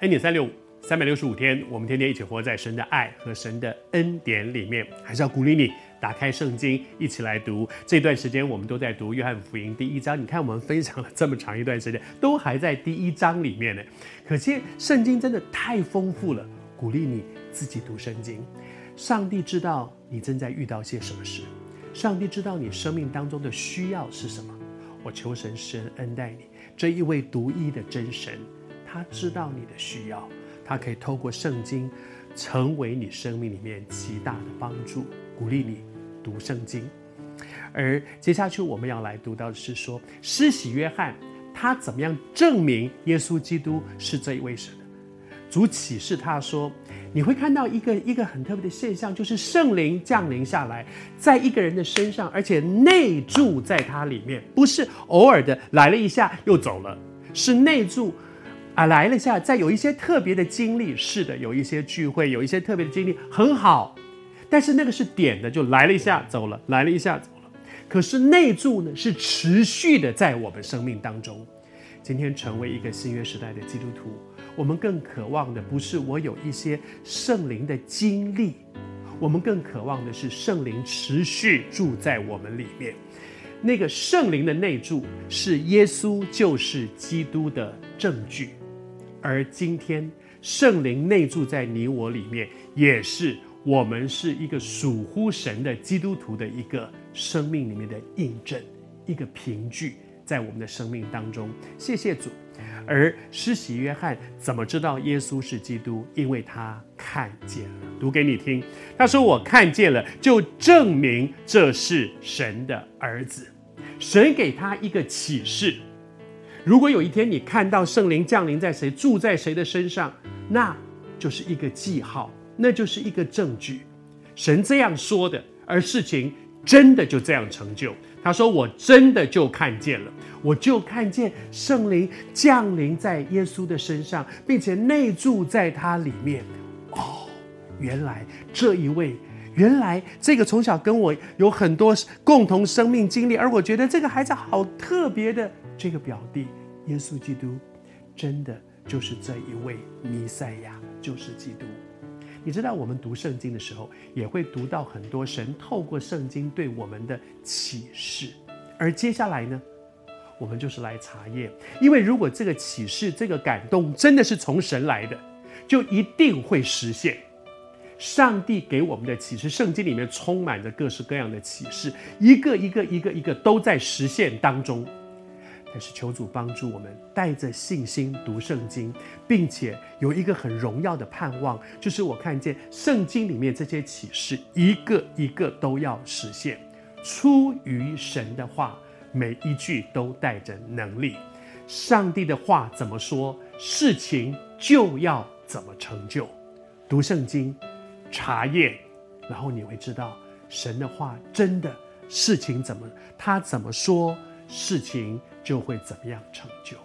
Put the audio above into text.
恩典三六五，三百六十五天，我们天天一起活在神的爱和神的恩典里面。还是要鼓励你打开圣经，一起来读。这段时间我们都在读约翰福音第一章。你看，我们分享了这么长一段时间，都还在第一章里面呢。可见圣经真的太丰富了。鼓励你自己读圣经。上帝知道你正在遇到些什么事，上帝知道你生命当中的需要是什么。我求神施恩待你，这一位独一的真神，他知道你的需要，他可以透过圣经成为你生命里面极大的帮助。鼓励你读圣经。而接下去我们要来读到的是说，施洗约翰他怎么样证明耶稣基督是这一位神？主启示他说：“你会看到一个一个很特别的现象，就是圣灵降临下来，在一个人的身上，而且内住在他里面，不是偶尔的来了一下又走了，是内住啊来了一下，在有一些特别的经历。是的，有一些聚会，有一些特别的经历很好，但是那个是点的，就来了一下走了，来了一下走了。可是内住呢，是持续的在我们生命当中。今天成为一个新约时代的基督徒。”我们更渴望的不是我有一些圣灵的经历，我们更渴望的是圣灵持续住在我们里面。那个圣灵的内住是耶稣就是基督的证据，而今天圣灵内住在你我里面，也是我们是一个属乎神的基督徒的一个生命里面的印证，一个凭据在我们的生命当中。谢谢主。而施洗约翰怎么知道耶稣是基督？因为他看见了。读给你听，他说：“我看见了，就证明这是神的儿子。神给他一个启示。如果有一天你看到圣灵降临在谁，住在谁的身上，那就是一个记号，那就是一个证据。神这样说的，而事情真的就这样成就。”他说：“我真的就看见了，我就看见圣灵降临在耶稣的身上，并且内住在他里面。哦，原来这一位，原来这个从小跟我有很多共同生命经历，而我觉得这个孩子好特别的这个表弟耶稣基督，真的就是这一位弥赛亚，就是基督。”你知道，我们读圣经的时候，也会读到很多神透过圣经对我们的启示。而接下来呢，我们就是来查验，因为如果这个启示、这个感动真的是从神来的，就一定会实现。上帝给我们的启示，圣经里面充满着各式各样的启示，一个一个、一个一个都在实现当中。但是求主帮助我们，带着信心读圣经，并且有一个很荣耀的盼望，就是我看见圣经里面这些启示，一个一个都要实现。出于神的话，每一句都带着能力。上帝的话怎么说，事情就要怎么成就。读圣经，查验，然后你会知道神的话真的，事情怎么他怎么说，事情。就会怎么样成就？